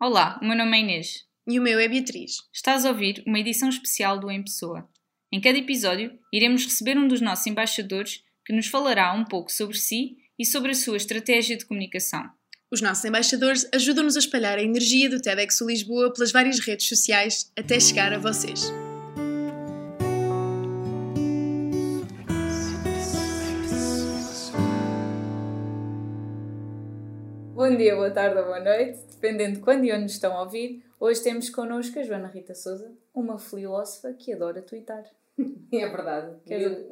Olá, o meu nome é Inês. E o meu é Beatriz. Estás a ouvir uma edição especial do Em Pessoa. Em cada episódio, iremos receber um dos nossos embaixadores que nos falará um pouco sobre si e sobre a sua estratégia de comunicação. Os nossos embaixadores ajudam-nos a espalhar a energia do TEDx Lisboa pelas várias redes sociais até chegar a vocês. Bom dia, boa tarde ou boa noite, dependendo de quando e onde nos estão a ouvir. Hoje temos connosco a Joana Rita Souza, uma filósofa que adora twittar. É verdade,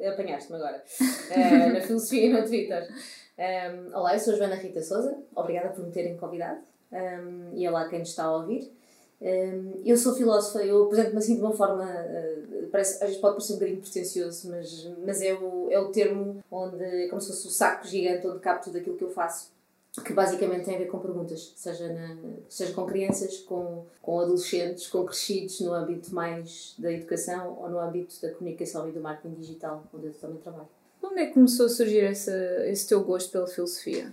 apanhaste-me agora. Uh, na filosofia e no Twitter. Um, olá, eu sou a Joana Rita Souza, obrigada por me terem convidado. Um, e olá quem nos está a ouvir. Um, eu sou filósofa, eu apresento-me assim de uma forma, uh, parece, às vezes pode parecer um bocadinho pretencioso, mas, mas é, o, é o termo onde é como se fosse o saco gigante onde cabe tudo aquilo que eu faço que basicamente tem a ver com perguntas, seja, na, seja com crianças, com, com adolescentes, com crescidos no âmbito mais da educação ou no âmbito da comunicação e do marketing digital, onde eu também trabalho. Onde é que começou a surgir essa, esse teu gosto pela filosofia?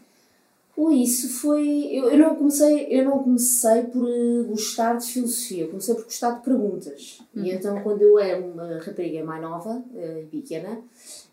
Ui, isso foi. Eu, eu, não comecei, eu não comecei por uh, gostar de filosofia, eu comecei por gostar de perguntas. Uhum. E então, quando eu era uma rapariga mais nova uh, e pequena,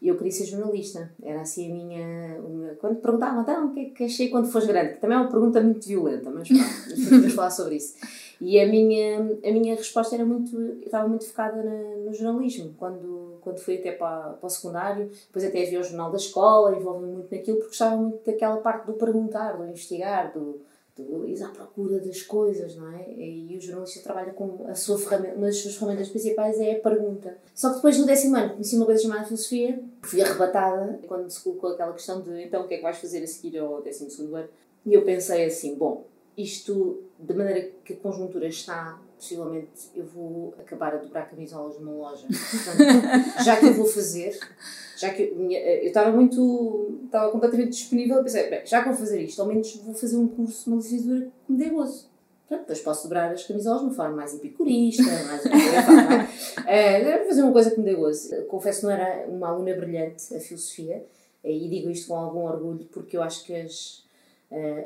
eu queria ser jornalista. Era assim a minha. Uma... Quando perguntavam, então, o que é que achei quando fores grande? Que também é uma pergunta muito violenta, mas pronto, vamos falar sobre isso. E a minha, a minha resposta era muito. Estava muito focada na, no jornalismo. Quando, quando fui até para, para o secundário, depois até havia o jornal da escola, envolvi-me muito naquilo, porque gostava muito daquela parte do perguntar, do investigar, do, do ir à procura das coisas, não é? E o jornalista trabalha com a sua ferramenta, uma das suas ferramentas principais é a pergunta. Só que depois no décimo ano conheci uma coisa chamada filosofia, fui arrebatada quando se colocou aquela questão de então o que é que vais fazer a seguir ao décimo segundo ano. E eu pensei assim, bom, isto, de maneira que a conjuntura está, possivelmente eu vou acabar a dobrar camisolas numa loja. Portanto, já que eu vou fazer, já que eu, estava muito, estava completamente disponível, pensei, bem, já que vou fazer isto, ao menos vou fazer um curso, uma licenciatura que me dê gozo. Portanto, depois posso dobrar as camisolas de uma forma mais epicurista, mais é, fazer uma coisa que me dê gozo. Confesso que não era uma aluna brilhante a filosofia, e digo isto com algum orgulho, porque eu acho que as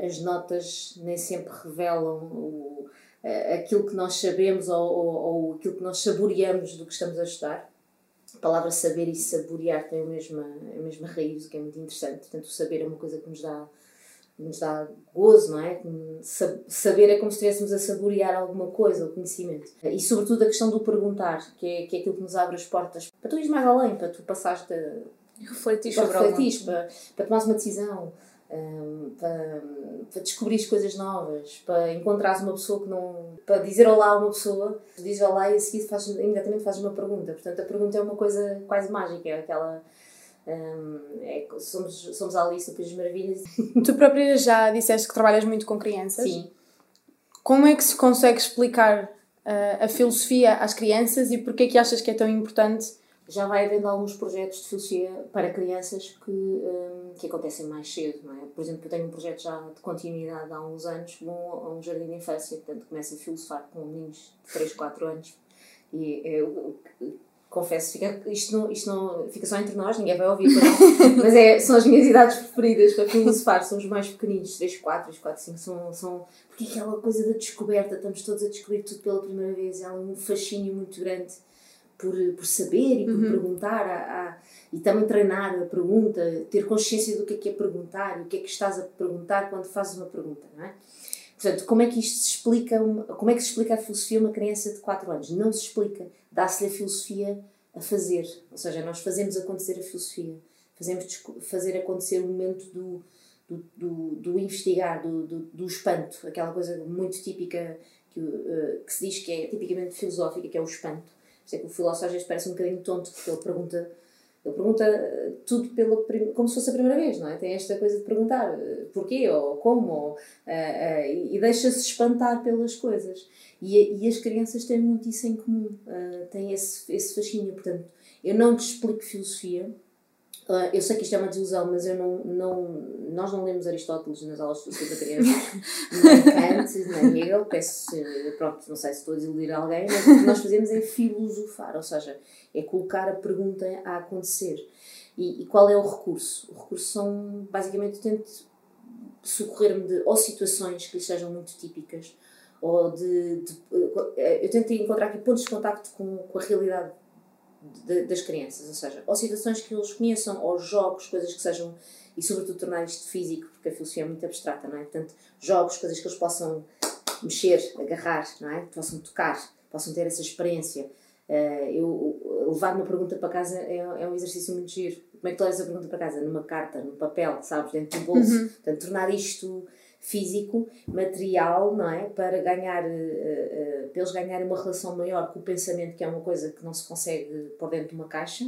as notas nem sempre revelam o, uh, aquilo que nós sabemos ou, ou, ou, aquilo que nós saboreamos do que estamos a estudar. A palavra saber e saborear têm a mesma, a mesma raiz, o que é muito interessante. Portanto, o saber é uma coisa que nos dá, nos dá gozo, não é? Saber é como se estivéssemos a saborear alguma coisa, o conhecimento. E, sobretudo, a questão do perguntar, que é, que é aquilo que nos abre as portas para tu ires mais além, para tu passares de. Refletir para, refletir, para, para tomares uma decisão um, para, para descobrir coisas novas, para encontrares uma pessoa que não. para dizer olá a uma pessoa, diz olá e a seguir faz, imediatamente fazes uma pergunta. Portanto, a pergunta é uma coisa quase mágica, é aquela. Um, é, somos, somos a Alice depois das Maravilhas. Tu própria já disseste que trabalhas muito com crianças. Sim. Como é que se consegue explicar uh, a filosofia às crianças e porquê que achas que é tão importante já vai havendo alguns projetos de filosofia para crianças que, um, que acontecem mais cedo, não é? Por exemplo, eu tenho um projeto já de continuidade há uns anos, vou a um jardim de infância, portanto começo a filosofar com meninos de 3, 4 anos e eu, eu confesso, fica, isto, não, isto não fica só entre nós, ninguém vai ouvir, mas é, são as minhas idades preferidas para filosofar, são os mais pequeninos, 3, 4, 3, 4, 5, são, são, porque é aquela coisa da descoberta, estamos todos a descobrir tudo pela primeira vez, há um fascínio muito grande por, por saber e por uhum. perguntar a, a, e também treinar a pergunta, ter consciência do que é que é perguntar e o que é que estás a perguntar quando fazes uma pergunta, não é? Portanto, como é que isto se explica, como é que se explica a filosofia a uma criança de 4 anos? Não se explica. Dá-se-lhe a filosofia a fazer. Ou seja, nós fazemos acontecer a filosofia. Fazemos fazer acontecer o momento do, do, do, do investigar, do, do, do, espanto. Aquela coisa muito típica que, uh, que se diz que é tipicamente filosófica, que é o espanto que o filósofo às vezes parece um bocadinho tonto, porque ele pergunta, ele pergunta eh, tudo pela, como se fosse a primeira vez, não é? Tem esta coisa de perguntar eh, porquê ou como, ou, uh, uh, e deixa-se espantar pelas coisas. E, e as crianças têm muito isso em comum, uh, têm esse, esse fascínio. Portanto, eu não te explico filosofia, Uh, eu sei que isto é uma desilusão, mas eu não, não, nós não lemos Aristóteles nas aulas de para crianças, nem Kant, nem Hegel, peço, pronto, não sei se estou a desiludir alguém, mas o que nós fazemos é filosofar, ou seja, é colocar a pergunta a acontecer. E, e qual é o recurso? O recurso são, basicamente, tento socorrer-me de ou situações que lhes sejam muito típicas, ou de, de, eu tento encontrar aqui pontos de contacto com, com a realidade de, das crianças, ou seja, ou situações que eles conheçam, ou jogos, coisas que sejam, e sobretudo tornar isto físico, porque a filosofia é muito abstrata, não é? Portanto, jogos, coisas que eles possam mexer, agarrar, não é? Possam tocar, possam ter essa experiência. Uh, eu, levar uma pergunta para casa é, é um exercício muito giro. Como é que tu levas a pergunta para casa? Numa carta, num papel, sabes? Dentro do bolso. Uhum. Portanto, tornar isto físico, material, não é? Para ganhar, uh, uh, para eles ganharem uma relação maior com o pensamento, que é uma coisa que não se consegue por dentro de uma caixa.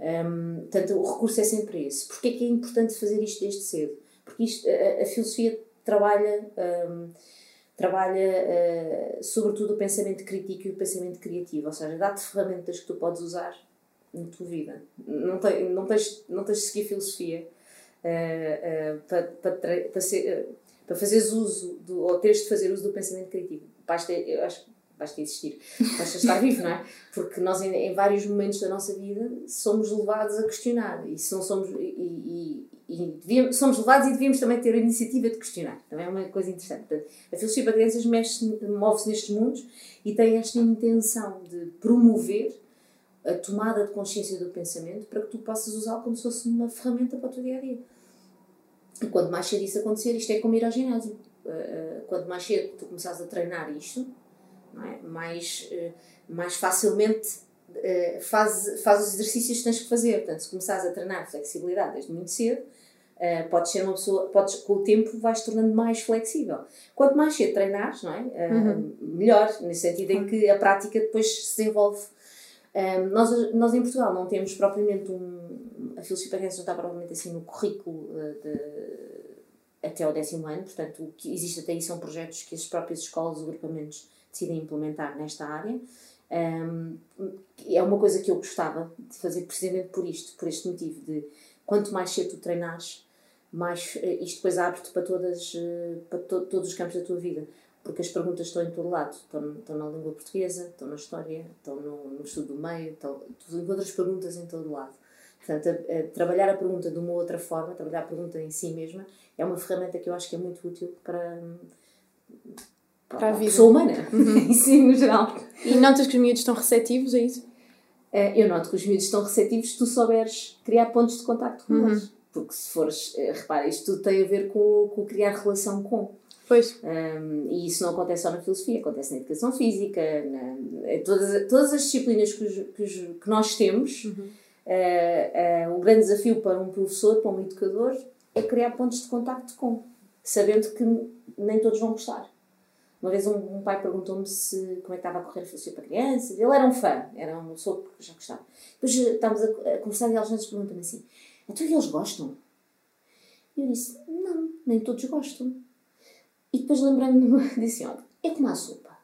Um, portanto, o recurso é sempre esse. Porquê é que é importante fazer isto desde cedo? Porque isto, a, a filosofia trabalha, um, trabalha uh, sobretudo o pensamento crítico e o pensamento criativo, ou seja, dá-te ferramentas que tu podes usar na tua vida. Não, te, não, tens, não tens de seguir filosofia uh, uh, para, para, para, ser, para fazeres uso, do, ou teres de fazer uso do pensamento crítico. Basta, eu acho basta existir, basta estar vivo, não é? Porque nós, em, em, vários momentos da nossa vida, somos levados a questionar e, se não somos, e, e, e devíamos, somos levados e devíamos também ter a iniciativa de questionar. Também é uma coisa interessante. Portanto, a filosofia para crianças move-se nestes mundos e tem esta intenção de promover a tomada de consciência do pensamento para que tu possas usá-lo como se fosse uma ferramenta para o teu dia a dia. E quanto mais cedo isso acontecer, isto é como ir ao ginásio. Eh, eh, quanto mais cedo tu começares a treinar isto, é? mais, eh, mais facilmente faz, faz os exercícios que tens que fazer. Portanto, se começares a treinar flexibilidade desde muito cedo, podes ser uma pessoa, podes, com o tempo vais tornando mais flexível. Quanto mais cedo treinares, não é? Uhum. melhor, no sentido em que a prática depois se desenvolve. Nós, nós em Portugal não temos propriamente um, a filosofia não está provavelmente assim no currículo eh, de, até o décimo ano, portanto, o que existe até aí são projetos que as próprias escolas, os agrupamentos decidem implementar nesta área. Um, é uma coisa que eu gostava de fazer precisamente por isto, por este motivo de quanto mais cedo tu treinares, mais eh, isto depois abre-te para, todas, eh, para to, todos os campos da tua vida. Porque as perguntas estão em todo lado. Estão, estão na língua portuguesa, estão na história, estão no, no estudo do meio, estão, tu encontras perguntas em todo lado. Portanto, a, a, trabalhar a pergunta de uma outra forma, trabalhar a pergunta em si mesma, é uma ferramenta que eu acho que é muito útil para, para, para a, vida. pessoa humana, uhum. em si, no geral. E notas que os miúdos estão receptivos a isso? Uh, eu noto que os miúdos estão receptivos se tu souberes criar pontos de contacto com uhum. eles. Porque se fores, uh, repara, isto tudo tem a ver com, com criar relação com. Pois. Um, e isso não acontece só na filosofia, acontece na educação física, na, todas, todas as disciplinas que, os, que, os, que nós temos. Uhum uh, uh, o grande desafio para um professor, para um educador, é criar pontos de contacto com, sabendo que nem todos vão gostar. Uma vez um, um pai perguntou-me se como é que estava a correr a filosofia para crianças. Ele era um fã, era uma pessoa que já gostava. Depois eh, estávamos a, a conversar e eles nos perguntam-me assim: então eles gostam? E eu disse: não, nem todos gostam. E depois lembrei-me, disse: olha, é como a sopa.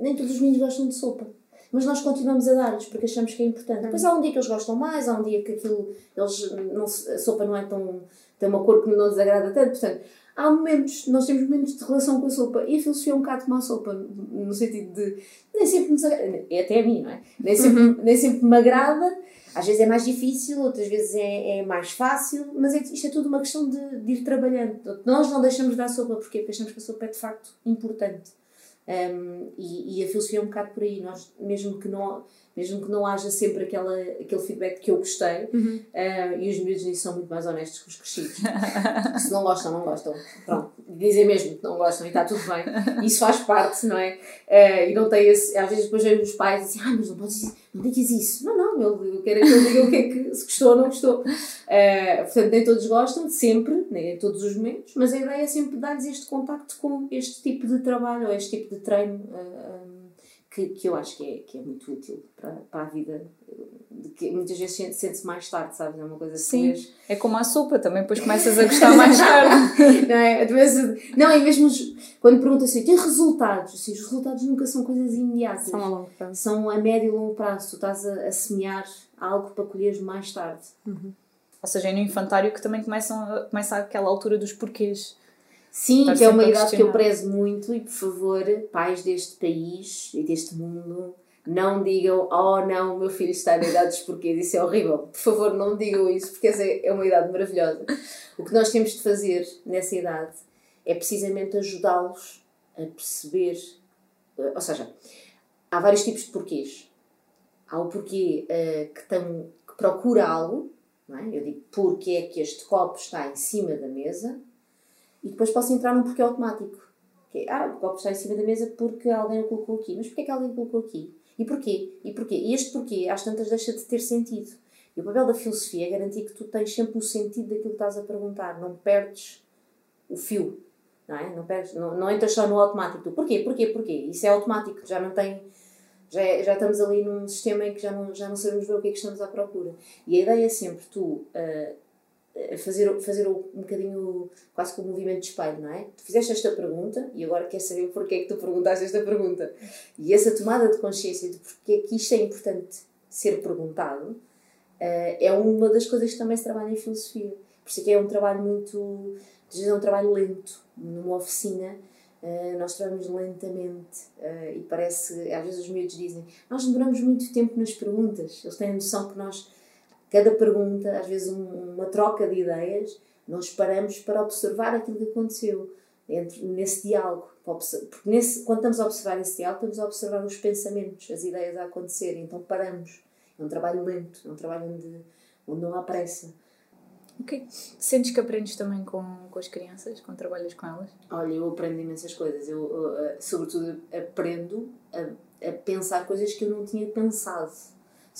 Nem todos os meninos gostam de sopa mas nós continuamos a dar-lhes porque achamos que é importante. Depois há um dia que eles gostam mais, há um dia que aquilo, eles, não, a sopa não é tão, tem uma cor que não desagrada tanto, portanto, há momentos, nós temos momentos de relação com a sopa e a filosofia é um bocado como a sopa, no sentido de nem sempre nos agrada, é até a mim, não é? Nem sempre, uhum. nem sempre me agrada, às vezes é mais difícil, outras vezes é, é mais fácil, mas é, isto é tudo uma questão de, de ir trabalhando. Nós não deixamos de dar sopa, porquê? Porque achamos que a sopa é de facto importante. Um, e, e, a filosofia é um bocado por aí. Nós, mesmo que não, mesmo que não haja sempre aquela, aquele feedback que eu gostei, uhum. uh, e os miúdos nisso são muito mais honestos que os crescidos. Se não gostam, não gostam. Pronto, dizem mesmo que não gostam e está tudo bem. Isso faz parte, não é? Uh, e não tem esse. Às vezes depois vem os pais e dizem, ah, mas não podes não digas isso. Não, não, eu, eu quero que ele diga o que é que se gostou ou não gostou. Uh, portanto, nem todos gostam, sempre, nem em todos os momentos, mas a ideia é sempre dar-lhes este contacto com este tipo de trabalho ou este tipo de treino. Uh, que, que eu acho que é, que é muito útil para, para a vida, que muitas vezes sente-se mais tarde, sabes? É uma coisa Sim, vês... é como a sopa, também depois começas a gostar mais tarde. não, é? Vezes, não, e mesmo quando perguntas assim, tem resultados? Assim, os resultados nunca são coisas imediatas. São a longo prazo. São a médio e longo prazo. Tu estás a, a semear algo para colheres mais tarde. Uhum. Ou seja, é no infantário que também começam, começa aquela altura dos porquês Sim, que é uma idade que eu prezo muito e por favor, pais deste país e deste mundo, não digam, oh não, o meu filho está na idade dos porquês, isso é horrível. Por favor, não digam isso, porque essa é uma idade maravilhosa. O que nós temos de fazer nessa idade é precisamente ajudá-los a perceber. Uh, ou seja, há vários tipos de porquês. Há o porquê uh, que, tem, que procura algo, não é? eu digo porque é que este copo está em cima da mesa, e depois posso entrar num porquê automático. Que é, ah, o copo está em cima da mesa porque alguém o colocou aqui. Mas porquê é que alguém o colocou aqui? E porquê? E porquê? E este porquê, às tantas, deixa de ter sentido. E o papel da filosofia é garantir que tu tens sempre o sentido daquilo que estás a perguntar, não perdes o fio, não é? Não, perdes, não, não entras só no automático. Tu, porquê? Porquê? Porquê? Isso é automático, já não tem. Já, é, já estamos ali num sistema em que já não, já não sabemos ver o que é que estamos à procura. E a ideia é sempre tu uh, fazer, fazer um bocadinho quase como um movimento de espelho, não é? Tu fizeste esta pergunta e agora queres saber porquê é que tu perguntaste esta pergunta. E essa tomada de consciência de porquê é que isto é importante ser perguntado Uh, é uma das coisas que também se trabalha em filosofia. Por isso é que é um trabalho muito. Às vezes é um trabalho lento. Numa oficina, uh, nós trabalhamos lentamente e parece. Às vezes os miúdos dizem: Nós demoramos muito tempo nas perguntas. Eles têm a noção que nós, cada pergunta, às vezes um, uma troca de ideias, nós paramos para observar aquilo que aconteceu entre, nesse diálogo. Porque nesse, quando estamos a observar esse diálogo, estamos a observar os pensamentos, as ideias a acontecerem. Então paramos é um trabalho lento, é um trabalho onde, onde não há pressa. Ok. Sentes que aprendes também com, com as crianças, quando trabalhas com elas? Olha, eu aprendo imensas coisas. Eu, eu sobretudo, aprendo a, a, pensar coisas que eu não tinha pensado.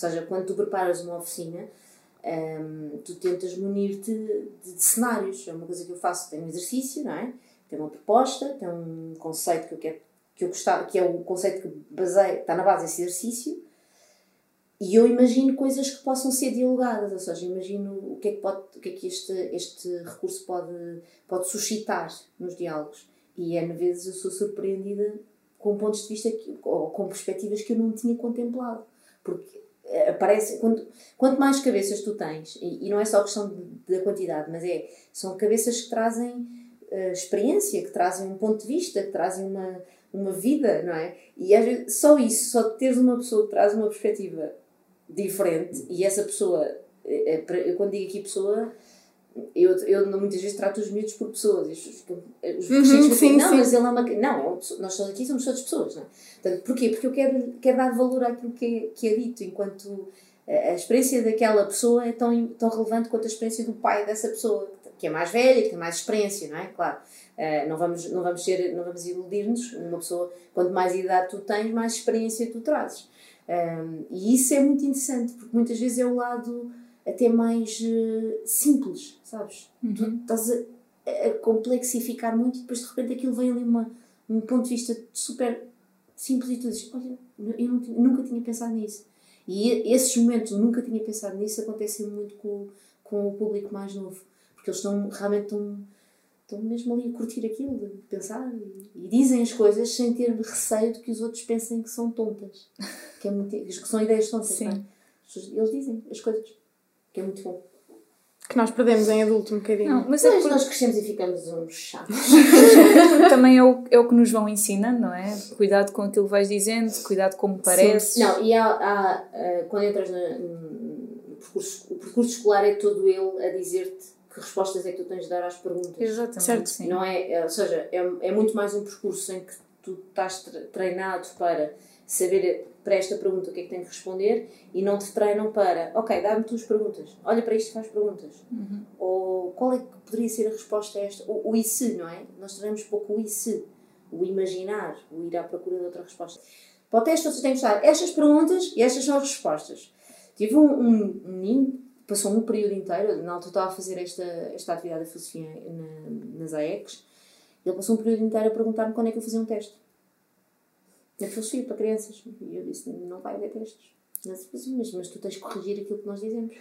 Seja, quando tu preparas uma oficina, um, tu tentas munir-te de, de, cenários. É uma coisa que eu faço. Tem um exercício, não é? Tem uma proposta, tem um conceito que eu quero que eu gostava, que é o conceito que baseia, está na base desse exercício e eu imagino coisas que possam ser dialogadas, ou seja, imagino o que é que, pode, o que, é que este, este recurso pode, pode suscitar nos diálogos. E N vezes eu sou surpreendida com pontos de vista que, ou com perspectivas que eu não tinha contemplado. Porque aparece, quando, quanto mais cabeças tu tens, e, e não é só questão da quantidade, mas é, são cabeças que trazem uh, experiência, que trazem um ponto de vista, que trazem uma, uma vida, não é? E às vezes, só isso, só teres uma pessoa que traz uma perspectiva diferente e essa pessoa, é, eu quando digo aqui pessoa, eu, eu muitas vezes trato os miúdos por pessoas. Os, os uhum, sim, sim, não, sim. mas ele é uma. Não, nós estamos aqui somos todas pessoas, não é? Portanto, porquê? Porque eu quero, quero dar valor àquilo que é, que é dito, enquanto a experiência daquela pessoa é tão, tão relevante quanto a experiência do pai dessa pessoa, que é mais velha, que tem mais experiência, não é? Claro. Uh, não vamos, não vamos, ser, não vamos iludir-nos. Uma pessoa, quanto mais idade tu tens, mais experiência tu trazes. Um, e isso é muito interessante, porque muitas vezes é o lado até mais uh, simples, sabes? Uhum. Tu estás a, a, complexificar muito e depois de repente aquilo vem ali uma, um ponto de vista super simples e tu dizes: Olha, eu, nunca tinha pensado nisso. E esses momentos, nunca tinha pensado nisso, acontecem muito com, com o público mais novo, porque eles estão realmente estão estão mesmo ali a curtir aquilo, de pensar e, e, dizem as coisas sem ter receio de que os outros pensem que são tontas, que, é muito, que são ideias tontas. Sim. É? Eles dizem as coisas, que é muito bom. Que nós perdemos em adulto um bocadinho. Não, mas, é por... nós crescemos e ficamos uns chatos. também é o, é o que nos vão ensinando, não é? Cuidado com aquilo que vais dizendo, cuidado como parece. Não, e há, há, eh, quando entras no percurso, o percurso escolar é todo ele a dizer-te que respostas é que tu tens de dar às perguntas. Exatamente. Certo, sim. Não é, é, ou seja, é, é muito mais um percurso em que tu estás treinado para saber para esta pergunta o que é que tens de responder e não te treinam para, ok, dá-me tu as perguntas, olha para isto e faz perguntas. Uhum. Ou qual é que poderia ser a resposta a esta? O, o e se, não é? Nós treinamos pouco o e se, o imaginar, o ir à procura de outra resposta. Para o teste, vocês têm que estar estas perguntas e estas são as respostas. Tive um, um menino passou um período inteiro, na altura estava a fazer esta, esta atividade de filosofia na, nas AECs, ele passou um período inteiro a perguntar-me quando é que eu fazia um teste. Na filosofia, para crianças. E eu disse, não vai haver testes. Mas, mas tu tens de corrigir aquilo que nós dizemos.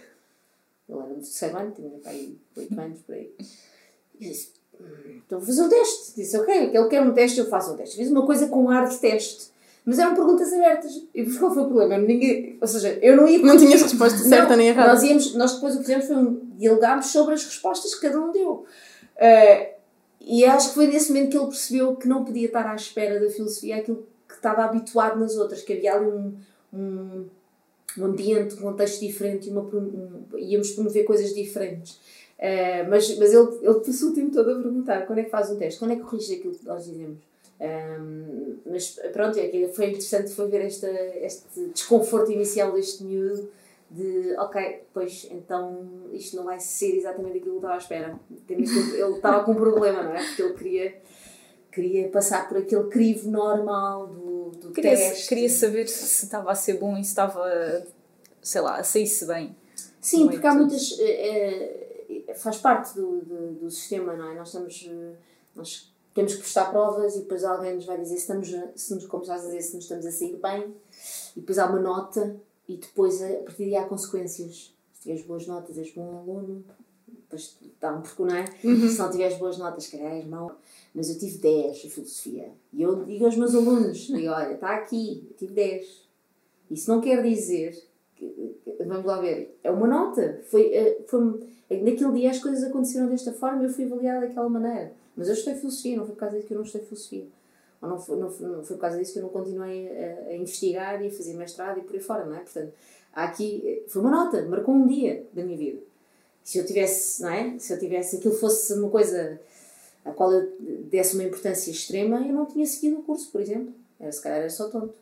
Ele era do terceiro ano, tinha pai 8 anos por aí. E eu disse, hum, então vou fazer um teste. Disse, ok, ele quer um teste, eu faço um teste. Fiz uma coisa com ar de teste. Mas eram perguntas abertas. E qual foi o problema? Ninguém, ou seja, eu não ia. Não tinhas resposta certa nem errada. Nós, íamos, nós depois o que fizemos foi um, dialogámos sobre as respostas que cada um deu. Uh, e acho que foi nesse momento que ele percebeu que não podia estar à espera da filosofia aquilo que estava habituado nas outras, que havia ali um, um, um ambiente, um contexto diferente uma, um, íamos promover coisas diferentes. Uh, mas mas ele, ele passou o tempo todo a perguntar quando é que faz um teste, quando é que corrige aquilo que nós dizemos. Um, mas pronto, é foi interessante foi ver esta, este desconforto inicial deste miúdo de ok, pois então isto não vai ser exatamente aquilo que eu estava à espera. Ele estava com um problema, não é? Porque ele queria, queria passar por aquele crivo normal do, do queria, teste. Queria saber se estava a ser bom e se estava, sei lá, a sair-se bem. Sim, porque há muitas. É, é, faz parte do, do, do, sistema, não é? Nós estamos. Eh, nós temos que prestar provas e depois alguém nos vai dizer se estamos, se nos, como estás a dizer, se nos estamos a sair bem, e depois há uma nota, e depois a partir daí há consequências. Se tiveres boas notas, és bom aluno, depois dá um percurso, não é? Uhum. Se não tiveres boas notas, calhar és mau. Mas eu tive 10 em filosofia. E eu digo aos meus alunos: digo, olha, está aqui, eu tive 10. Isso não quer dizer. Que, vamos lá ver, é uma nota. Foi, eh, foi, naquele dia as coisas aconteceram desta forma e eu fui avaliada daquela maneira. Mas eu estudei filosofia, não foi por causa disso que eu não estudei filosofia. Ou não foi, não, foi, não foi por causa disso que eu não continuei a, a, investigar e a fazer mestrado e por aí fora, não é? Portanto, aqui, foi uma nota, marcou um dia da minha vida. Se eu tivesse, não é? Se eu tivesse, aquilo fosse uma coisa a qual eu desse uma importância extrema, eu não tinha seguido o curso, por exemplo. Era, se calhar era só tonto.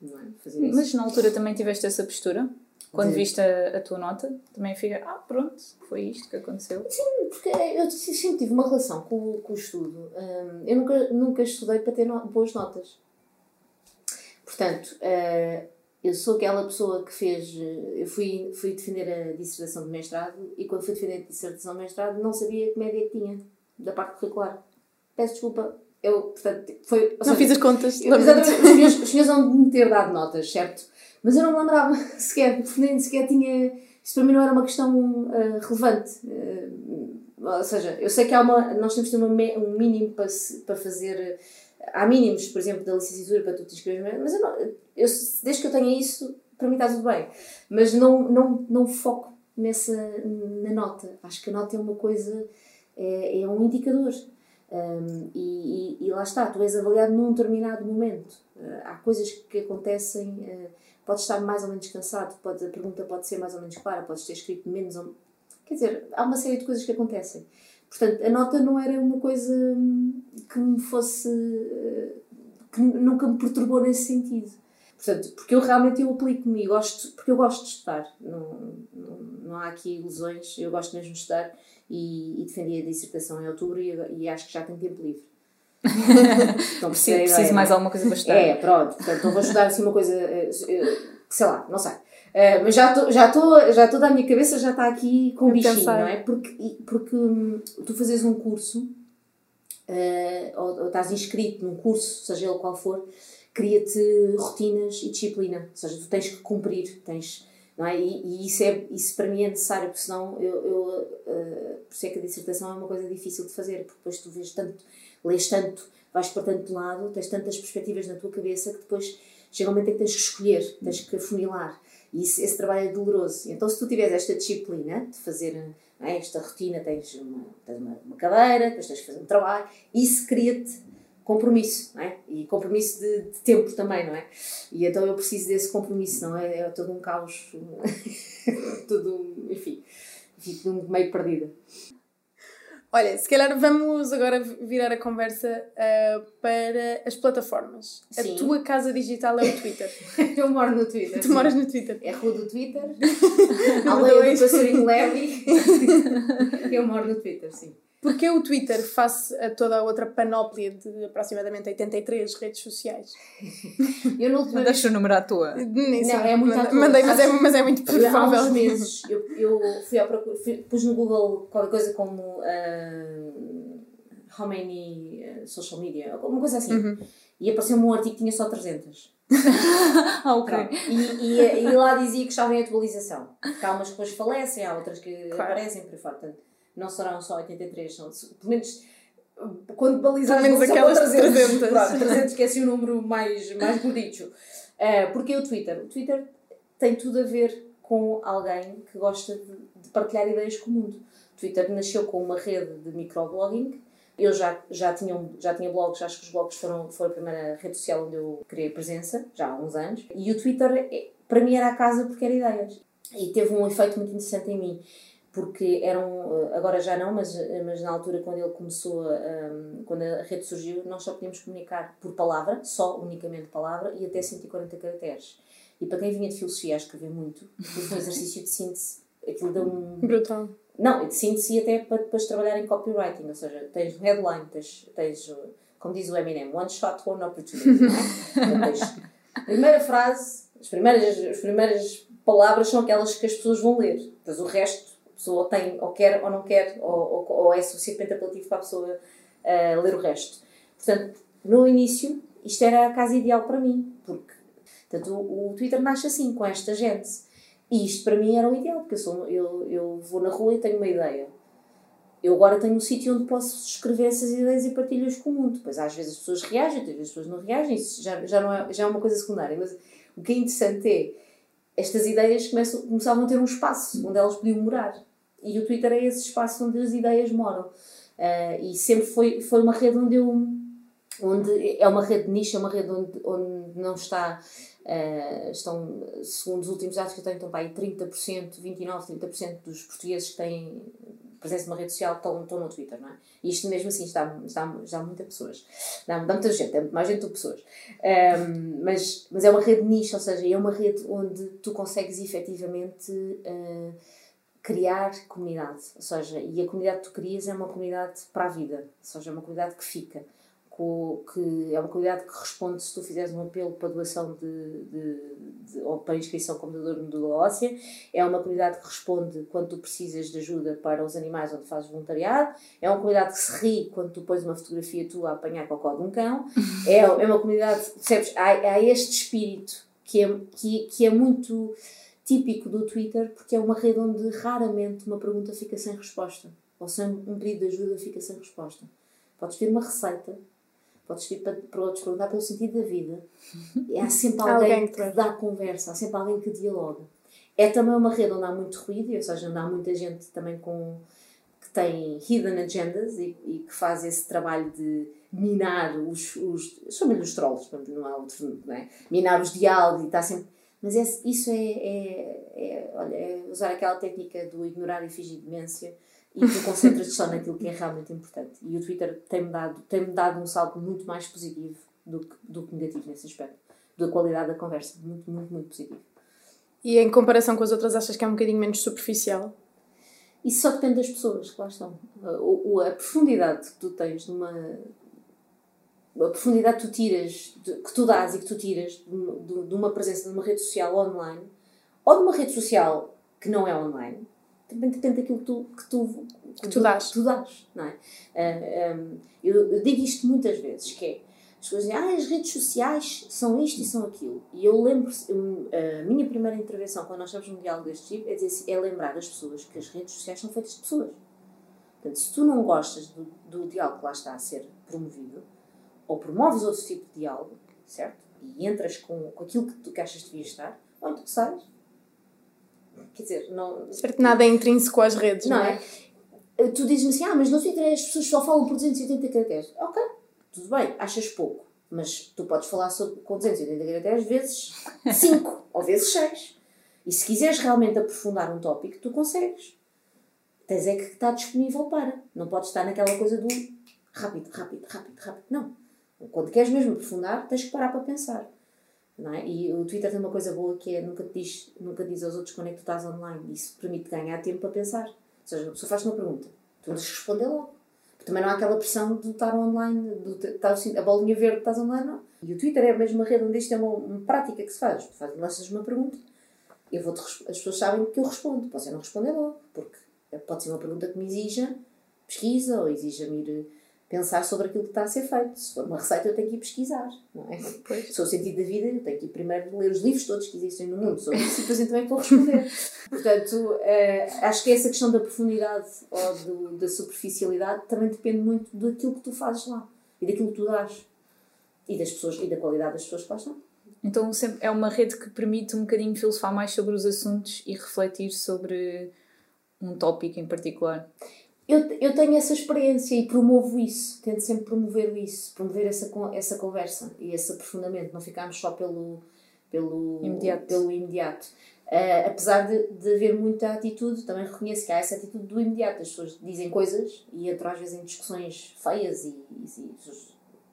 Não é? Fazer isso. Mas na altura também tiveste essa postura? Quando de... viste a, a, tua nota, também fica, ah, pronto, foi isto que aconteceu. Sim, porque eu sempre tive uma relação com, com o estudo. Um, eu nunca, nunca estudei para ter no, boas notas. Portanto, uh, eu sou aquela pessoa que fez. Eu fui, fui defender a dissertação de mestrado e quando fui defender a dissertação de mestrado não sabia que média tinha da parte curricular. Peço desculpa. Eu, portanto, foi. Não seja, fiz as contas. Eu, exatamente, os senhores vão me ter dado notas, certo? Mas eu não me lembrava sequer, porque nem sequer tinha. Isso para mim não era uma questão uh, relevante. Uh, ou seja, eu sei que há uma, nós temos de ter uma, um mínimo para, para fazer. Há mínimos, por exemplo, da licenciatura para tu te inscrever, mas eu não, eu, desde que eu tenha isso, para mim está tudo bem. Mas não, não, não foco nessa, na nota. Acho que a nota é uma coisa, é, é um indicador. Um, e, e, e, lá está, tu és avaliado num determinado momento. Uh, há coisas que acontecem. Uh, podes estar mais ou menos cansado, pode, a pergunta pode ser mais ou menos clara, podes ter escrito menos ou... Quer dizer, há uma série de coisas que acontecem. Portanto, a nota não era uma coisa hum, que me fosse... Eh, que nunca me perturbou nesse sentido. Portanto, porque eu realmente eu aplico-me gosto, porque eu gosto de estudar. Não, não, não há aqui ilusões, eu gosto mesmo de estudar e, e defendi a dissertação em outubro e, e acho que já tenho tempo livre. então, preciso, preciso mais alguma coisa para estudar. É, pronto. Portanto, então vou estudar assim uma coisa, eh, eh, sei lá, não sei. Uh, mas já estou já tô, já toda a minha cabeça já está aqui com um bichinho, não é? Porque, porque hum, tu fazes um curso, uh, ou, ou, estás inscrito num curso, seja ele qual for, cria-te rotinas e disciplina. Ou seja, tu tens que cumprir, tens. Não é? E, e isso, é, isso para mim é necessário, porque senão eu, eu uh, por isso é que a dissertação é uma coisa difícil de fazer, porque depois tu vês tanto lês tanto, vais para tanto lado, tens tantas perspectivas na tua cabeça que depois chega um momento em que tens que escolher, tens que afunilar. E isso, esse trabalho é doloroso. Então, se tu tiveres esta disciplina de fazer é, esta rotina, tens, uma, tens uma, uma, cadeira, depois tens que fazer um trabalho, isso cria-te compromisso, não é? E compromisso de, de, tempo também, não é? E então eu preciso desse compromisso, não é? É todo um caos, tudo, enfim, fico meio perdida. Olha, se calhar vamos agora virar a conversa uh, para as plataformas. Sim. A tua casa digital é o Twitter. Eu moro no Twitter. Tu sim. moras no Twitter. É a rua do Twitter. Aldeia do Passarinho Leve. Eu moro no Twitter, sim. Porquê o Twitter face a toda a outra panóplia de aproximadamente 83 redes sociais? Eu não te Deixa o número à toa. Nem não, é muito Mandei, mandei mas, é, mas é muito provável. Há uns meses eu, eu fui à procura, fui, pus no Google qualquer coisa como uh, How many uh, social media, alguma coisa assim. Uhum. E apareceu-me um artigo que tinha só 300. ah, ok. E, e, e, lá dizia que estava em atualização. Que há umas que depois falecem, há outras que claro. aparecem por aí fora. Portanto, não serão só 83, são pelo menos quando balizares menos aquelas 300. 300. Pronto, 300 que é assim o número mais, mais bonito. Uh, porque o Twitter? O Twitter tem tudo a ver com alguém que gosta de, de partilhar ideias com o mundo. O Twitter nasceu com uma rede de microblogging. Eu já, já, tinha, já tinha blogs, acho que os blogs foram, foram a primeira rede social onde eu criei presença, já há uns anos. E o Twitter, é, para mim, era a casa porque era ideias. E teve um efeito muito interessante em mim porque eram, agora já não, mas, mas na altura quando ele começou, um, quando a rede surgiu, nós só podíamos comunicar por palavra, só unicamente palavra, e até 140 caracteres. E para quem vinha de filosofia a escrever muito, foi um exercício de síntese, aquilo deu um... Brutal. Não, de síntese até para depois trabalhar em copywriting, ou seja, tens headline, tens, tens como diz o Eminem, one shot, one opportunity, é? tens, primeira frase, as primeiras, as primeiras palavras são aquelas que as pessoas vão ler, depois o resto a pessoa tem, ou quer ou não quer, ou, ou, ou é suficientemente apelativo para a pessoa uh, ler o resto. Portanto, no início, isto era a casa ideal para mim, porque portanto, o, o Twitter nasce assim, com esta gente. E isto para mim era o ideal, porque eu, sou, eu, eu vou na rua e tenho uma ideia. Eu agora tenho um sítio onde posso escrever essas ideias e partilhas com o mundo. Depois às vezes as pessoas reagem, às vezes as pessoas não reagem, isso já, já, não é, já é uma coisa secundária. Mas o que é interessante é estas ideias começam, começavam a ter um espaço onde elas podiam morar. E o Twitter é esse espaço onde as ideias moram. Uh, e sempre foi, foi uma rede onde eu. Onde é uma rede de nicho, é uma rede onde, onde não está. Uh, estão, segundo os últimos dados que eu tenho, estão para aí 30%, 29%, 30% dos portugueses que têm presença numa rede social estão, estão no Twitter, não é? E isto mesmo assim está, está, está muitas pessoas. Dá, dá muita gente, é mais gente do que pessoas. Um, mas, mas é uma rede nicho, ou seja, é uma rede onde tu consegues efetivamente uh, criar comunidade. Ou seja, e a comunidade que tu crias é uma comunidade para a vida. Ou seja, é uma comunidade que fica que é uma comunidade que responde se tu fizeres um apelo para doação de, de, de ou para inscrição como doador de medula óssea, é uma comunidade que responde quando tu precisas de ajuda para os animais onde fazes voluntariado, é uma comunidade que se ri quando tu pões uma fotografia tua a apanhar cocó de um cão, é, é uma comunidade, percebes, há, há este espírito que é, que, que é muito típico do Twitter porque é uma rede onde raramente uma pergunta fica sem resposta ou sem um pedido de ajuda fica sem resposta. Podes ter uma receita podes vir para, para outros perguntar pelo sentido da vida. E há sempre alguém, alguém que dá conversa, há sempre alguém que dialoga. É também uma rede onde há muito ruído, ou seja, onde há muita gente também com que tem hidden agendas e, e que faz esse trabalho de minar os, os chamam-lhe os trolls, não há outro, não é? Minar os diálogos e está sempre. Mas é, isso é, é, é, olha, é usar aquela técnica do ignorar e fingir demência e tu concentras-te só naquilo que é realmente importante. E o Twitter tem-me dado, tem dado um salto muito mais positivo do que, do que negativo nesse aspecto. Da qualidade da conversa. Muito, muito, muito positivo. E em comparação com as outras, achas que é um bocadinho menos superficial? Isso só depende das pessoas que lá estão. A, a, profundidade que tu tens numa. A profundidade que tu tiras, de, que tu dás e que tu tiras de, de, de uma presença numa rede social online ou de uma rede social que não é online também depende daquilo que tu, que tu, que tu, dás. tu dás, não é? Uh, ah, um, eu, eu, digo isto muitas vezes, que é, as pessoas dizem, ah, as redes sociais são isto e são aquilo. E eu lembro, a minha primeira intervenção, quando nós estamos num diálogo deste tipo, é, dizer, assim, é lembrar as pessoas que as redes sociais são feitas de pessoas. Portanto, se tu não gostas do, do diálogo que lá está a ser promovido, ou promoves outro tipo de diálogo, certo? E entras com, com aquilo que tu que achas que devias estar, ou então sais Quer dizer, não. Certo, nada é intrínseco às redes, não, não é? é? Tu dizes-me assim, ah, mas no Twitter as pessoas só falam por 280 caracteres. Ok, tudo bem, achas pouco. Mas tu podes falar sobre, com 280 caracteres vezes 5 ou vezes 6. E se quiseres realmente aprofundar um tópico, tu consegues. Tens é que estar disponível para. Não podes estar naquela coisa do rápido, rápido, rápido, rápido. Não. Quando queres mesmo aprofundar, tens que parar para pensar. É? E o Twitter tem uma coisa boa que é nunca, te diz, nunca diz aos outros quando é que tu estás online. Isso permite ganhar tempo para pensar. Ou seja, a pessoa faz uma pergunta, tu tens de responder logo. Porque também não há aquela pressão de estar online, de estar assim, a bolinha verde estás online, não. E o Twitter é a mesma rede onde isto é uma, uma prática que se faz. Tu faz, lanças uma pergunta, eu vou as pessoas sabem que eu respondo. Posso não responder logo, porque pode ser uma pergunta que me exija pesquisa ou exija-me ir pensar sobre aquilo que está a ser feito. Se for uma receita, eu tenho que ir pesquisar, não é? Pois. Se for o sentido da vida, eu tenho que ir primeiro ler os livros todos que existem no mundo sobre isso e depois então é que vou responder. Portanto, uh, acho que essa questão da profundidade ou do, da superficialidade também depende muito daquilo que tu fazes lá e daquilo que tu dás e das pessoas e da qualidade das pessoas que lá estão. Então é uma rede que permite um bocadinho filosofar mais sobre os assuntos e refletir sobre um tópico em particular eu, eu tenho essa experiência e promovo isso, tento sempre promover isso, promover essa, essa conversa e esse aprofundamento, não ficarmos só pelo, pelo imediato. Pelo imediato. Uh, apesar de, de haver muita atitude, também reconheço que há essa atitude do imediato. As pessoas dizem coisas e entram às vezes em discussões feias e, e, e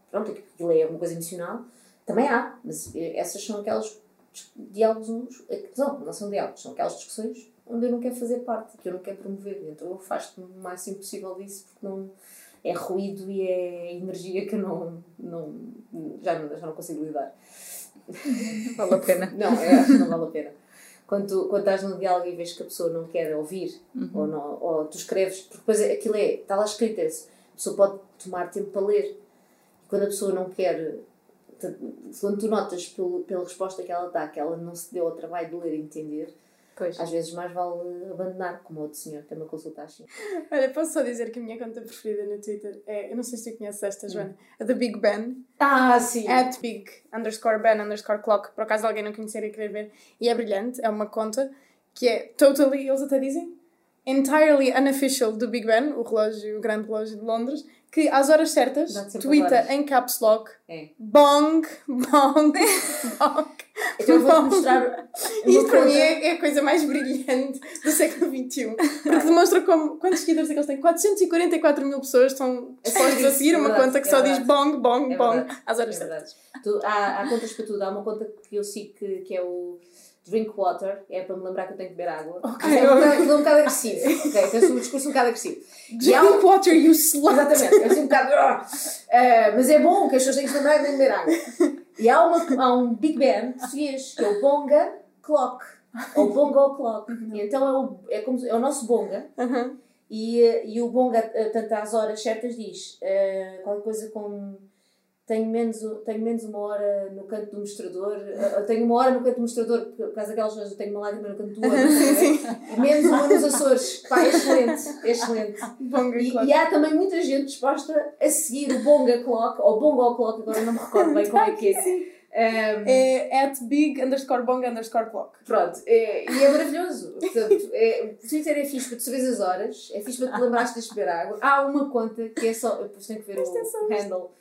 pronto, aquilo é uma coisa emocional. Também há, mas essas são aquelas diálogos, não, não são diálogos, são aquelas discussões onde eu não quero fazer parte, que eu não quero promover. Então eu faço o máximo possível disso porque não é ruído e é energia que eu não, não, já, não já não consigo lidar. Vale a pena. não, que não vale a pena quando, quando estás num diálogo e vês que a pessoa não quer ouvir, uhum. ou, não, ou tu escreves, porque depois aquilo é, está lá escrito, a pessoa pode tomar tempo para ler. Quando a pessoa não quer, quando tu notas pelo, pela resposta que ela dá, que ela não se deu ao trabalho de ler e entender, Pois. Às vezes mais vale abandonar, como outro senhor que uma consulta assim. Olha, posso só dizer que a minha conta preferida no Twitter é, eu não sei se tu conheces esta, hum. Joana, a The Big Ben. Ah, sim! At Big underscore Ben underscore clock, por acaso alguém não conhecer e querer ver. E é brilhante, é uma conta que é totally, eles até dizem, entirely unofficial do Big Ben, o relógio, o grande relógio de Londres, que às horas certas twitta em caps lock é. bong, bong, bong. Então eu vou mostrar. Isto para mim é, é, a coisa mais brilhante do século XXI. Porque demonstra como, quantos seguidores é que eles têm. 444 mil pessoas estão dispostas a seguir uma conta que é só diz bong, bong, bong às horas certas. Há, contas para tudo. Há uma conta que eu sigo que, que é o drink water, é para me lembrar que eu tenho que beber água. É um, um bocado agressivo. ok, tem um discurso um bocado agressivo. Drink um, water, you slut! Exatamente, é assim um bocado. Uh, mas é bom que as pessoas têm que lembrar que têm que beber água. E há, uma, há um Big Band português que é o Bonga Clock. Ou Bongo Clock. Uhum. E então é o, é, como, é o nosso Bonga. Uhum. E, e o Bonga, tanto às horas certas, diz uh, qualquer coisa como tenho menos, tenho menos uma hora no canto do mostrador, uh, tenho uma hora no canto do mostrador, por causa daquelas coisas, eu tenho uma lágrima no canto do olho, é? menos uma nos Açores. Pá, é excelente, é excelente. E, e, há também muita gente disposta a seguir o Bonga Clock, ou Bongo Clock, agora não me recordo bem como é que é. Um, é at big underscore bong underscore clock. Pronto, é, e é maravilhoso. Portanto, é, o Twitter é fixe para tu saberes as horas, é fixe para te lembrares de beber água. Há uma conta que é só. Depois tenho que ver o handle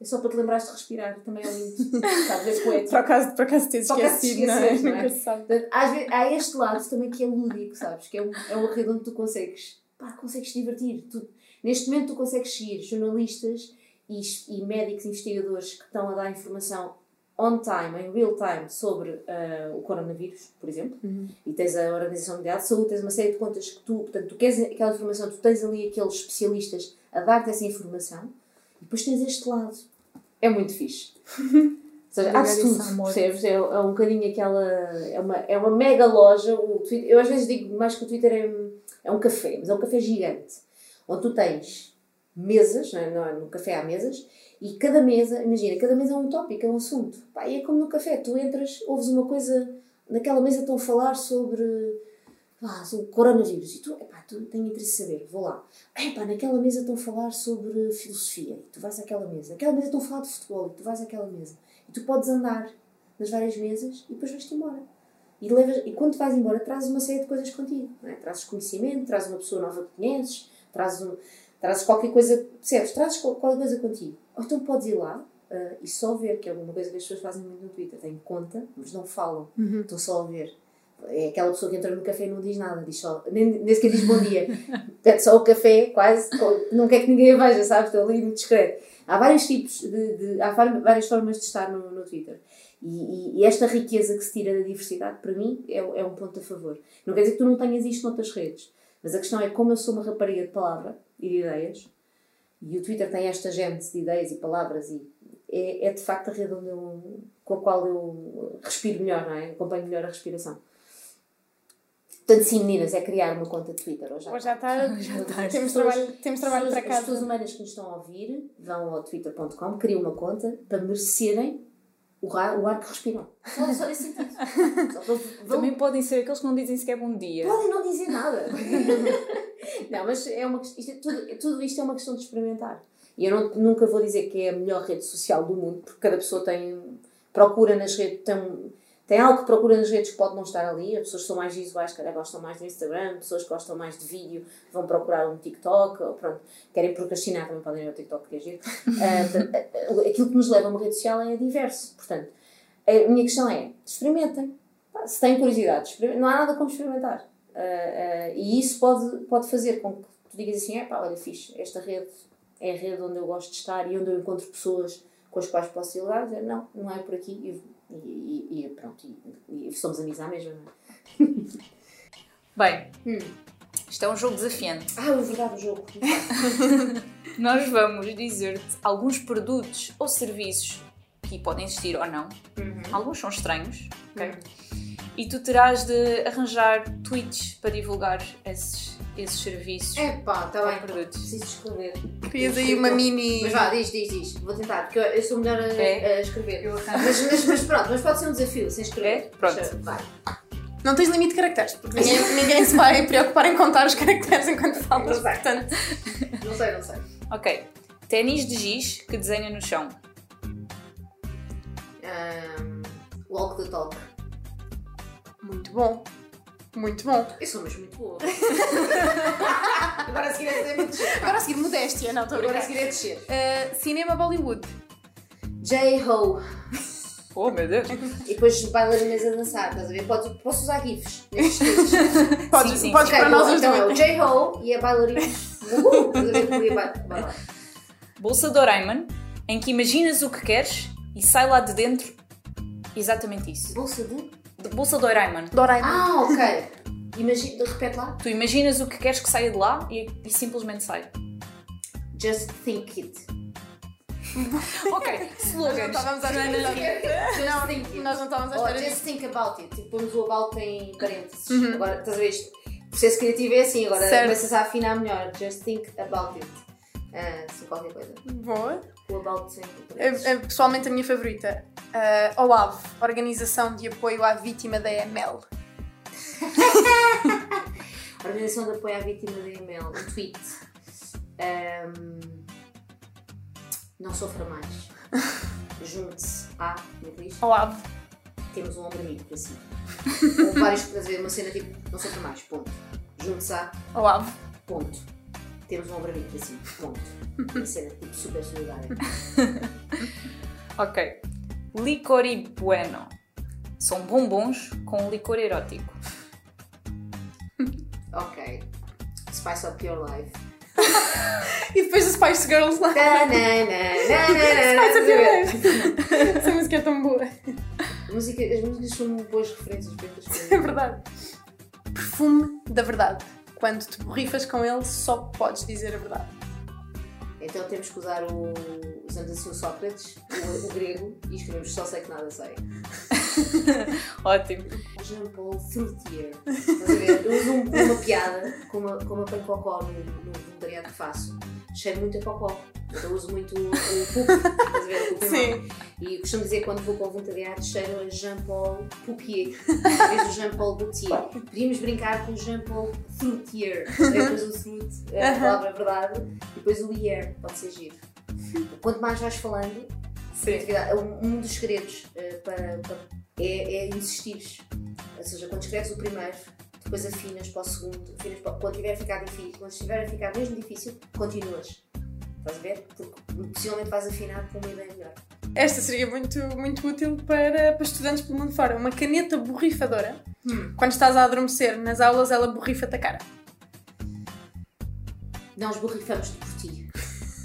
é só para te lembrares de respirar, também é lindo. Sabes, é poético. Por acaso, por acaso teres esquecido, não é? Não é? Portanto, às vezes, há este lado também que é lúdico, sabes? Que é um, é um arredo onde tu consegues, pá, consegues divertir. Tu, neste momento tu consegues seguir jornalistas e, e médicos investigadores que estão a dar informação on time, em real time, sobre uh, o coronavírus, por exemplo, uhum. e tens a Organização Mundial de Saúde, tens uma série de contas que tu, portanto, tu queres aquela informação, tu tens ali aqueles especialistas a dar-te essa informação, depois tens este lado é muito fixe. Ou seja, há de tudo, percebes? É, é um bocadinho aquela. É uma, é uma mega loja. O Twitter, eu às vezes digo mais que o Twitter é, é um café, mas é um café gigante. Onde tu tens mesas, não é? Não é? no café há mesas, e cada mesa, imagina, cada mesa é um tópico, é um assunto. Pá, e é como no café, tu entras, ouves uma coisa, naquela mesa estão a falar sobre ah, o coronavírus. E tu, epá, tu tenho interesse em saber, vou lá. Epá, naquela mesa estão a falar sobre filosofia. E tu vais àquela mesa. Naquela mesa estão a falar de futebol. E tu vais àquela mesa. E tu podes andar nas várias mesas e depois vais-te embora. E, levas, e quando vais embora, trazes uma série de coisas contigo. É? Trazes conhecimento, trazes uma pessoa nova que conheces, trazes, um, trazes qualquer coisa, percebes? Trazes qualquer coisa contigo. Ou então podes ir lá uh, e só ver, que é uma coisa que as pessoas fazem muito no Twitter. Têm conta, mas não falam. Uhum. Estão só a ver é aquela pessoa que entra no café e não diz nada, diz só, nem, nem sequer diz bom dia, pede só o café, quase, não quer que ninguém a veja, sabes? Estou ali muito discreto. Há vários tipos, de, de, há várias formas de estar no, no Twitter. E, e, e, esta riqueza que se tira da diversidade, para mim, é, é um ponto a favor. Não quer dizer que tu não tenhas isto noutras redes, mas a questão é como eu sou uma rapariga de palavra e de ideias, e o Twitter tem esta gente de ideias e palavras, e é, é de facto a rede onde eu, com a qual eu respiro melhor, não é? Acompanho melhor a respiração. Portanto, sim, meninas, é criar uma conta de Twitter. Hoje já, hoje está. Já está. Temos, trabalho, temos trabalho para casa. As pessoas humanas que nos estão a ouvir vão ao twitter.com, criam uma conta para merecerem o ar, o ar que respiram. Só, só nesse sentido. Só Também podem ser aqueles que não dizem sequer bom dia. Podem não dizer nada. não, mas é uma, isto é, tudo, tudo isto é uma questão de experimentar. E eu não, nunca vou dizer que é a melhor rede social do mundo, porque cada pessoa tem procura nas redes, tem tem algo que procura nas redes que pode não estar ali. As pessoas que são mais visuais, calhar gostam mais do Instagram, pessoas que gostam mais de vídeo vão procurar um TikTok, ou pronto, querem procrastinar, também podem ir ao TikTok, que é giro. Uh, aquilo que nos leva a uma rede social é diverso. Portanto, a minha questão é: experimentem. se têm curiosidade, não há nada como experimentar. Ah, ah, e isso pode, pode fazer com que tu digas assim: é pá, olha, fixe, esta rede é a rede onde eu gosto de estar e onde eu encontro pessoas com as quais posso dialogar. Dizer, não, não é por aqui. E, e, pronto, e, e somos amigos à mesma, não é? Bem, Hum. isto é um jogo desafiante. Ah, é verdade, o jogo. Nós vamos dizer-te alguns produtos ou serviços que podem existir ou não. Uhum. Alguns são estranhos, ok? E tu terás de arranjar tweets para divulgar esses, esses serviços É pá, está bem. produtos. Preciso escrever. Querias aí uma mini. Mas vá, diz, diz, diz. Vou tentar, porque eu, eu sou melhor a, É? a escrever. Eu. Mas, mas, mas pronto, mas pode ser um desafio, sem escrever. É? Pronto. Deixa- Vai. Não tens limite de caracteres, porque ninguém, ninguém se vai preocupar em contar os caracteres enquanto falas. Não sei. Portanto, Não sei, não sei. Ok. Ténis de giz que desenha no chão. Um, walk the talk. muito bom. Muito bom. Eu sou mesmo muito boa. Agora a seguir é dizer. Agora a seguir, modéstia, não estou a Agora a seguir é descer. Uh, cinema Bollywood. J-Ho. Oh, meu Deus. E depois bailarinas a dançar, estás a ver? Posso, posso usar GIFs nestes textos. Podes, Sim, sim. podes Ok, para nós os então é o dois. J-Ho e a bailarina. Uhul, Estás a ver? Podia ba- Vai lá. Bolsa Doraemon, em que imaginas o que queres e sai lá de dentro exatamente isso. Bolsa de? De- Bolsa Doraemon. Doraemon. Ah, ok. Imagina, repete lá. Tu imaginas o que queres que saia de lá e, e simplesmente sai. Just think it. Ok, Nós não slogans. estávamos à espera Just Não, think it. nós não estávamos à Ou espera just think about it. Tipo, pomos o about em parênteses. Agora, estás a ver isto? O processo criativo é assim, agora Certo. começas a afinar melhor. Just think about it. Ah, assim, qualquer coisa. Boa. O about sem É, é pessoalmente a minha favorita. Uh, OAV, Organização de Apoio à Vítima da EML. Organização de Apoio à Vítima da e-mail. Um tweet. Ahm, não sofra mais. Junte-se a. Como é que? OAV. Temos um ombro amigo para si. Ou vários? Uma cena tipo. Não sofra mais. Ponto. Junte-se a. OAV. Ponto. Temos um para si. Ponto. Uma cena tipo super solidária. Ok. Licor e bueno. São bombons com licor erótico. Ok. Spice up your life. E depois os Spice Girls lá. Spice Up Your Life. Essa música é tão boa. Música, as músicas são boas referências para estas coisas. É verdade. Perfume da verdade. Quando te borrifas com ele, só podes dizer a verdade. Então temos que usar o. Usamos assim o Sócrates, o, o grego, e escrevemos só sei que nada sei. Ótimo. Jean-Paul Throutier. Estás a ver? Eu uso um- uma piada com uma, com uma pen cocó no, no voluntariado que faço. Cheiro muito a cocó. Então eu uso muito o, pup. Estás a ver? O mão. E costumo dizer quando vou para o voluntariado cheiro a Jean-Paul Poupier, em vez do Jean-Paul Gaultier. Podíamos brincar com o Jean-Paul Throutier. Depois o é a palavra verdade, e depois o ier, pode ser giro. Quanto mais vais falando, criatividade- um, dos segredos eh, para, para- é, é insistires. Ou seja, quando escreves o primeiro, depois afinas para o segundo, afinas para, quando tiver a ficar difícil, quando estiver a ficar mesmo difícil, continuas. Estás a ver? Porque possivelmente vais afinar com uma ideia melhor. Esta seria muito, muito útil para, para estudantes pelo mundo fora. Uma caneta borrifadora. Quando estás a adormecer nas aulas, ela borrifa-te a cara. Nós borrifamos-te por ti.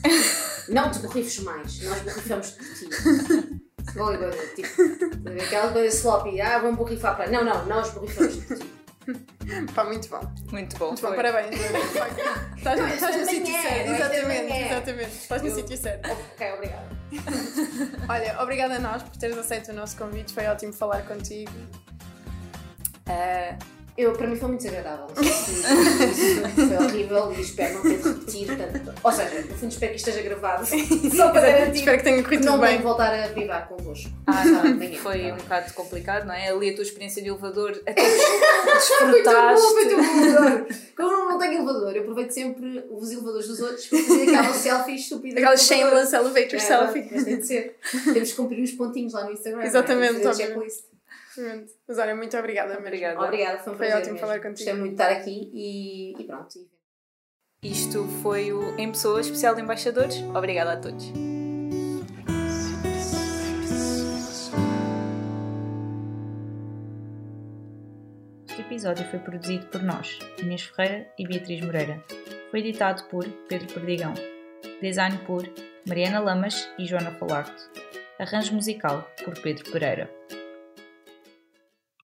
Não te borrifes mais, nós borrifamos-te por ti. Qualquer coisa, tipo, aquela coisa sloppy, ah, vamos borrifar para. Não, não, nós borrifamos-te por ti. Pá, muito bom. Muito bom. Muito bom, foi. parabéns. estás, Não, estás no sítio é, certo. também Exatamente, é. exatamente. Estás no Eu- sítio certo. Ok, obrigada. Olha, obrigada a nós por teres aceito o nosso convite. Foi ótimo falar contigo. Ah, Eu, para mim foi muito desagradável. Não isso foi horrível e espero não ter de repetir. Portanto, ou seja, no fundo espero que isto esteja gravado. Só para garantir Espero que tenha corrido não bem. voltar a privar convosco. ah, foi tá um bocado complicado, não é? Ali a tua experiência de elevador até des- Foi tão bom, desfrutaste. foi tão bom elevador. Como eu não tenho elevador, eu aproveito sempre os elevadores dos outros para fazer aquela selfie estúpida. Aquelas shameless elevator É, selfie. Mas tem de ser. Temos que cumprir os pontinhos lá no Instagram. não é? Exatamente, Exatamente. Mas olha, muito obrigada. Obrigada. Obrigada, foi um Foi prazer ótimo mesmo. falar contigo. Gostei muito de estar aqui e, e pronto. Isto foi o Em Pessoa Especial de Embaixadores. Obrigada a todos. Este episódio foi produzido por nós, Inês Ferreira e Beatriz Moreira. Foi editado por Pedro Perdigão. Design por Mariana Lamas e Joana Falarte. Arranjo musical por Pedro Pereira.